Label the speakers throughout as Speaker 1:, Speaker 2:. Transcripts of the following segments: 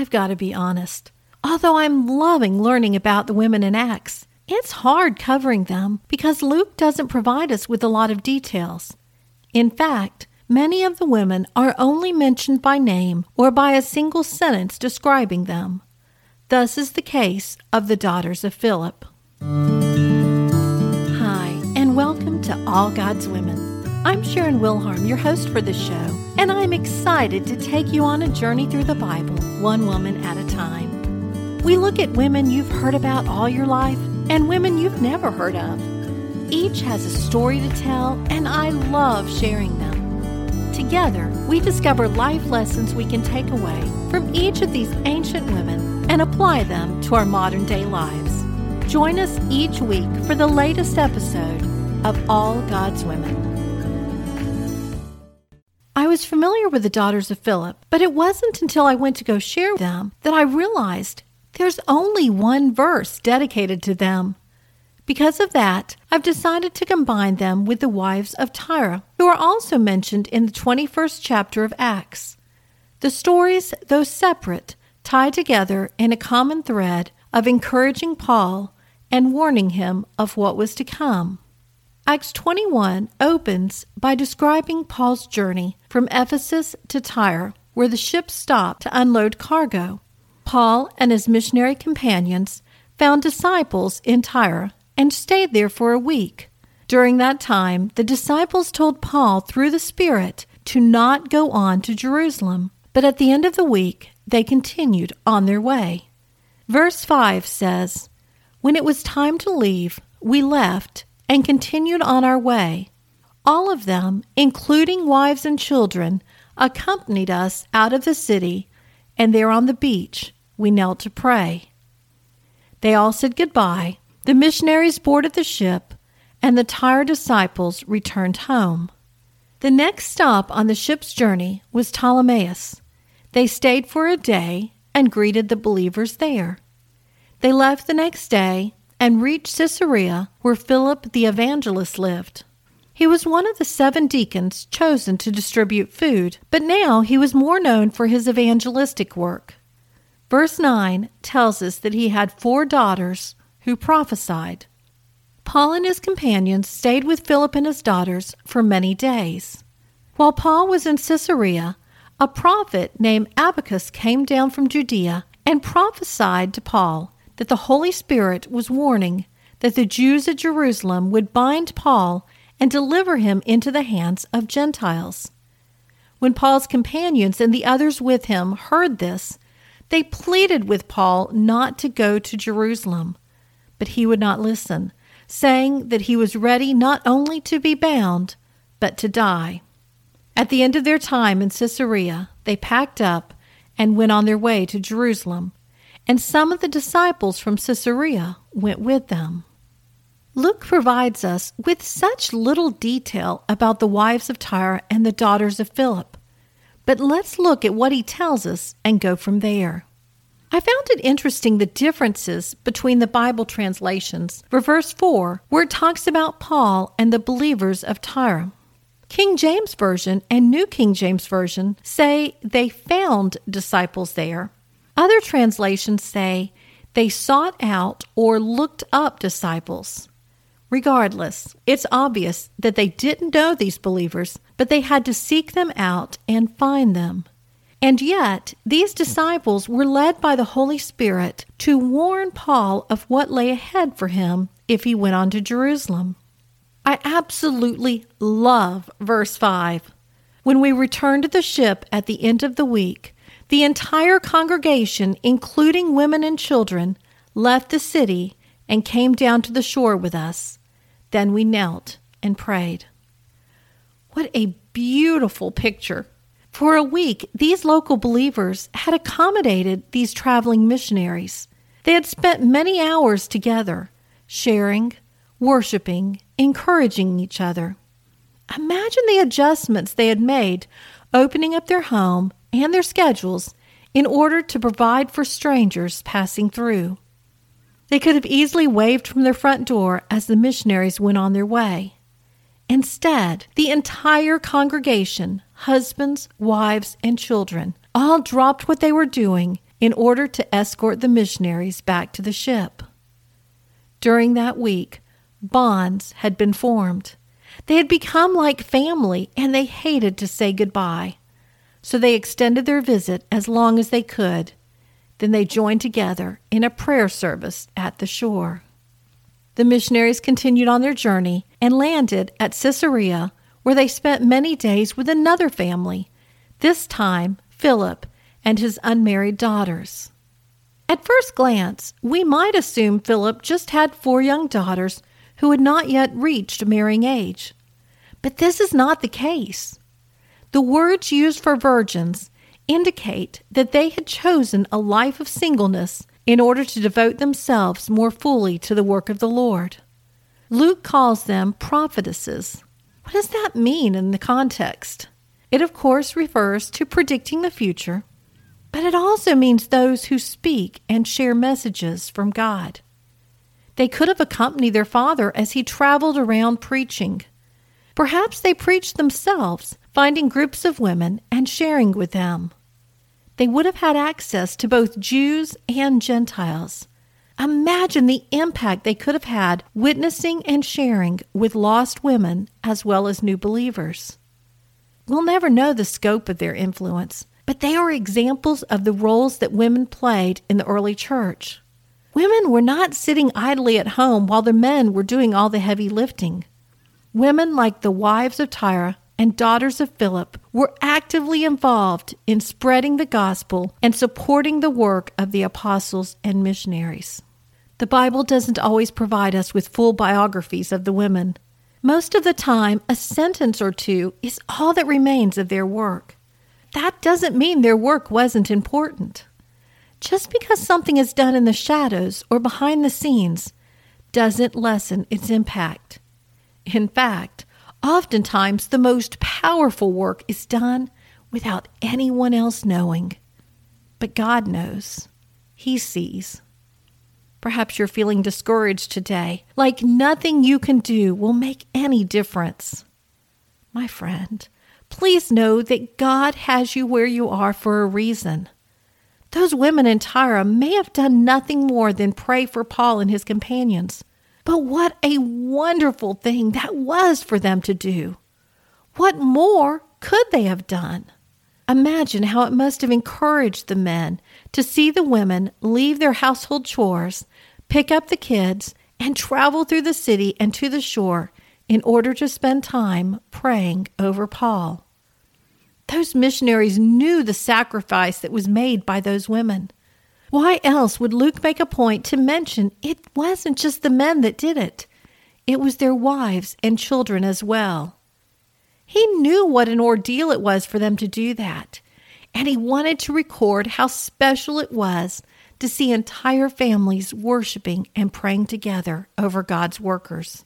Speaker 1: I've got to be honest. Although I'm loving learning about the women in Acts, it's hard covering them because Luke doesn't provide us with a lot of details. In fact, many of the women are only mentioned by name or by a single sentence describing them. Thus is the case of the daughters of Philip. Hi, and welcome to All God's Women. I'm Sharon Wilharm, your host for this show, and I'm excited to take you on a journey through the Bible, one woman at a time. We look at women you've heard about all your life and women you've never heard of. Each has a story to tell, and I love sharing them. Together, we discover life lessons we can take away from each of these ancient women and apply them to our modern day lives. Join us each week for the latest episode of All God's Women. I was familiar with the daughters of Philip, but it wasn't until I went to go share them that I realized there's only one verse dedicated to them. Because of that, I've decided to combine them with the wives of Tyre, who are also mentioned in the 21st chapter of Acts. The stories, though separate, tie together in a common thread of encouraging Paul and warning him of what was to come. Acts 21 opens by describing Paul's journey from Ephesus to Tyre, where the ship stopped to unload cargo. Paul and his missionary companions found disciples in Tyre and stayed there for a week. During that time, the disciples told Paul through the Spirit to not go on to Jerusalem, but at the end of the week, they continued on their way. Verse 5 says, when it was time to leave, we left and continued on our way. All of them, including wives and children, accompanied us out of the city, and there on the beach we knelt to pray. They all said goodbye. The missionaries boarded the ship, and the tired disciples returned home. The next stop on the ship's journey was Ptolemais. They stayed for a day and greeted the believers there. They left the next day and reached Caesarea, where Philip the evangelist lived. He was one of the seven deacons chosen to distribute food, but now he was more known for his evangelistic work. Verse 9 tells us that he had four daughters who prophesied. Paul and his companions stayed with Philip and his daughters for many days. While Paul was in Caesarea, a prophet named Agabus came down from Judea and prophesied to Paul that the Holy Spirit was warning that the Jews at Jerusalem would bind Paul and deliver him into the hands of Gentiles. When Paul's companions and the others with him heard this, they pleaded with Paul not to go to Jerusalem, but he would not listen, saying that he was ready not only to be bound, but to die. At the end of their time in Caesarea, they packed up and went on their way to Jerusalem, and some of the disciples from Caesarea went with them. Luke provides us with such little detail about the wives of Tyre and the daughters of Philip. But let's look at what he tells us and go from there. I found it interesting the differences between the Bible translations for verse 4, where it talks about Paul and the believers of Tyre. King James Version and New King James Version say they found disciples there, other translations say they sought out or looked up disciples. Regardless, it's obvious that they didn't know these believers, but they had to seek them out and find them. And yet, these disciples were led by the Holy Spirit to warn Paul of what lay ahead for him if he went on to Jerusalem. I absolutely love verse 5. When we returned to the ship at the end of the week, the entire congregation, including women and children, left the city and came down to the shore with us. Then we knelt and prayed. What a beautiful picture! For a week, these local believers had accommodated these traveling missionaries. They had spent many hours together, sharing, worshiping, encouraging each other. Imagine the adjustments they had made, opening up their home and their schedules in order to provide for strangers passing through. They could have easily waved from their front door as the missionaries went on their way. Instead, the entire congregation, husbands, wives, and children, all dropped what they were doing in order to escort the missionaries back to the ship. During that week, bonds had been formed. They had become like family and they hated to say goodbye. So they extended their visit as long as they could. Then they joined together in a prayer service at the shore. The missionaries continued on their journey and landed at Caesarea, where they spent many days with another family, this time Philip and his unmarried daughters. At first glance, we might assume Philip just had four young daughters who had not yet reached marrying age. But this is not the case. The words used for virgins indicate that they had chosen a life of singleness in order to devote themselves more fully to the work of the Lord. Luke calls them prophetesses. What does that mean in the context? It, of course, refers to predicting the future, but it also means those who speak and share messages from God. They could have accompanied their father as he traveled around preaching. Perhaps they preached themselves, finding groups of women and sharing with them. They would have had access to both Jews and Gentiles. Imagine the impact they could have had witnessing and sharing with lost women as well as new believers. We'll never know the scope of their influence, but they are examples of the roles that women played in the early church. Women were not sitting idly at home while the men were doing all the heavy lifting. Women like the wives of Tyre and daughters of Philip were actively involved in spreading the gospel and supporting the work of the apostles and missionaries. The Bible doesn't always provide us with full biographies of the women. Most of the time, a sentence or two is all that remains of their work. That doesn't mean their work wasn't important. Just because something is done in the shadows or behind the scenes doesn't lessen its impact. In fact, Oftentimes, the most powerful work is done without anyone else knowing. But God knows, He sees. Perhaps you're feeling discouraged today, like nothing you can do will make any difference. My friend, please know that God has you where you are for a reason. Those women in Tyre may have done nothing more than pray for Paul and his companions. But what a wonderful thing that was for them to do. What more could they have done? Imagine how it must have encouraged the men to see the women leave their household chores, pick up the kids, and travel through the city and to the shore in order to spend time praying over Paul. Those missionaries knew the sacrifice that was made by those women. Why else would Luke make a point to mention it wasn't just the men that did it? It was their wives and children as well. He knew what an ordeal it was for them to do that, and he wanted to record how special it was to see entire families worshiping and praying together over God's workers.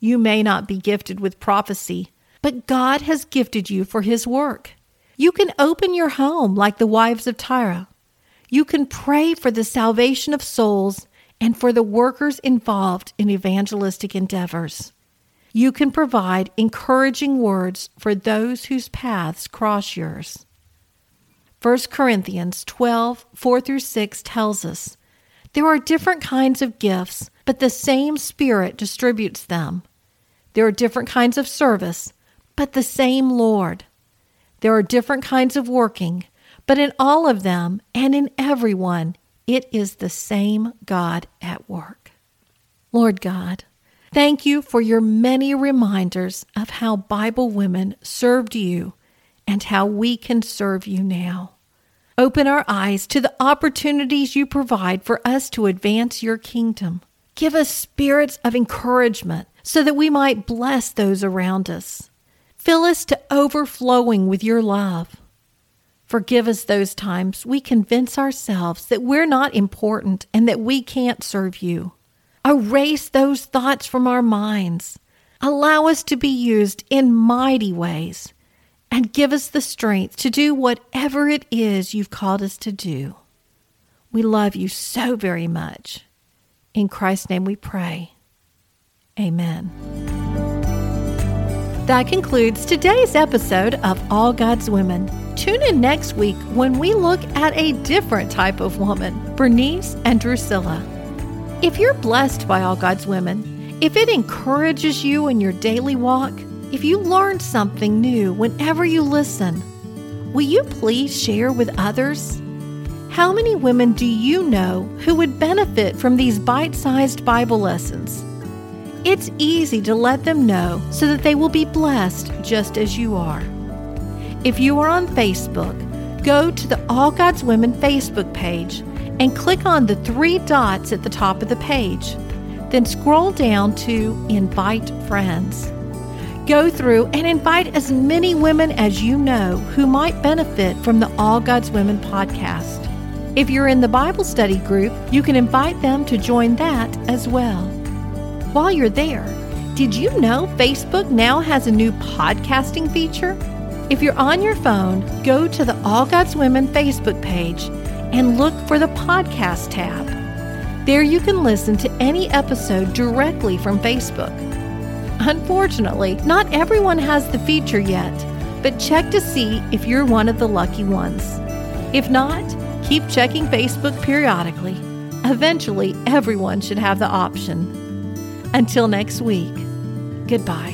Speaker 1: You may not be gifted with prophecy, but God has gifted you for his work. You can open your home like the wives of Tyre you can pray for the salvation of souls and for the workers involved in evangelistic endeavors. You can provide encouraging words for those whose paths cross yours. 1 Corinthians 12 4 through 6 tells us there are different kinds of gifts, but the same Spirit distributes them. There are different kinds of service, but the same Lord. There are different kinds of working but in all of them and in everyone, it is the same God at work. Lord God, thank you for your many reminders of how Bible women served you and how we can serve you now. Open our eyes to the opportunities you provide for us to advance your kingdom. Give us spirits of encouragement so that we might bless those around us. Fill us to overflowing with your love. Forgive us those times we convince ourselves that we're not important and that we can't serve you. Erase those thoughts from our minds. Allow us to be used in mighty ways and give us the strength to do whatever it is you've called us to do. We love you so very much. In Christ's name we pray. Amen. That concludes today's episode of All God's Women. Tune in next week when we look at a different type of woman, Bernice and Drusilla. If you're blessed by all God's women, if it encourages you in your daily walk, if you learn something new whenever you listen, will you please share with others? How many women do you know who would benefit from these bite sized Bible lessons? It's easy to let them know so that they will be blessed just as you are. If you are on Facebook, go to the All God's Women Facebook page and click on the three dots at the top of the page. Then scroll down to Invite Friends. Go through and invite as many women as you know who might benefit from the All God's Women podcast. If you're in the Bible study group, you can invite them to join that as well. While you're there, did you know Facebook now has a new podcasting feature? If you're on your phone, go to the All God's Women Facebook page and look for the podcast tab. There you can listen to any episode directly from Facebook. Unfortunately, not everyone has the feature yet, but check to see if you're one of the lucky ones. If not, keep checking Facebook periodically. Eventually, everyone should have the option. Until next week, goodbye.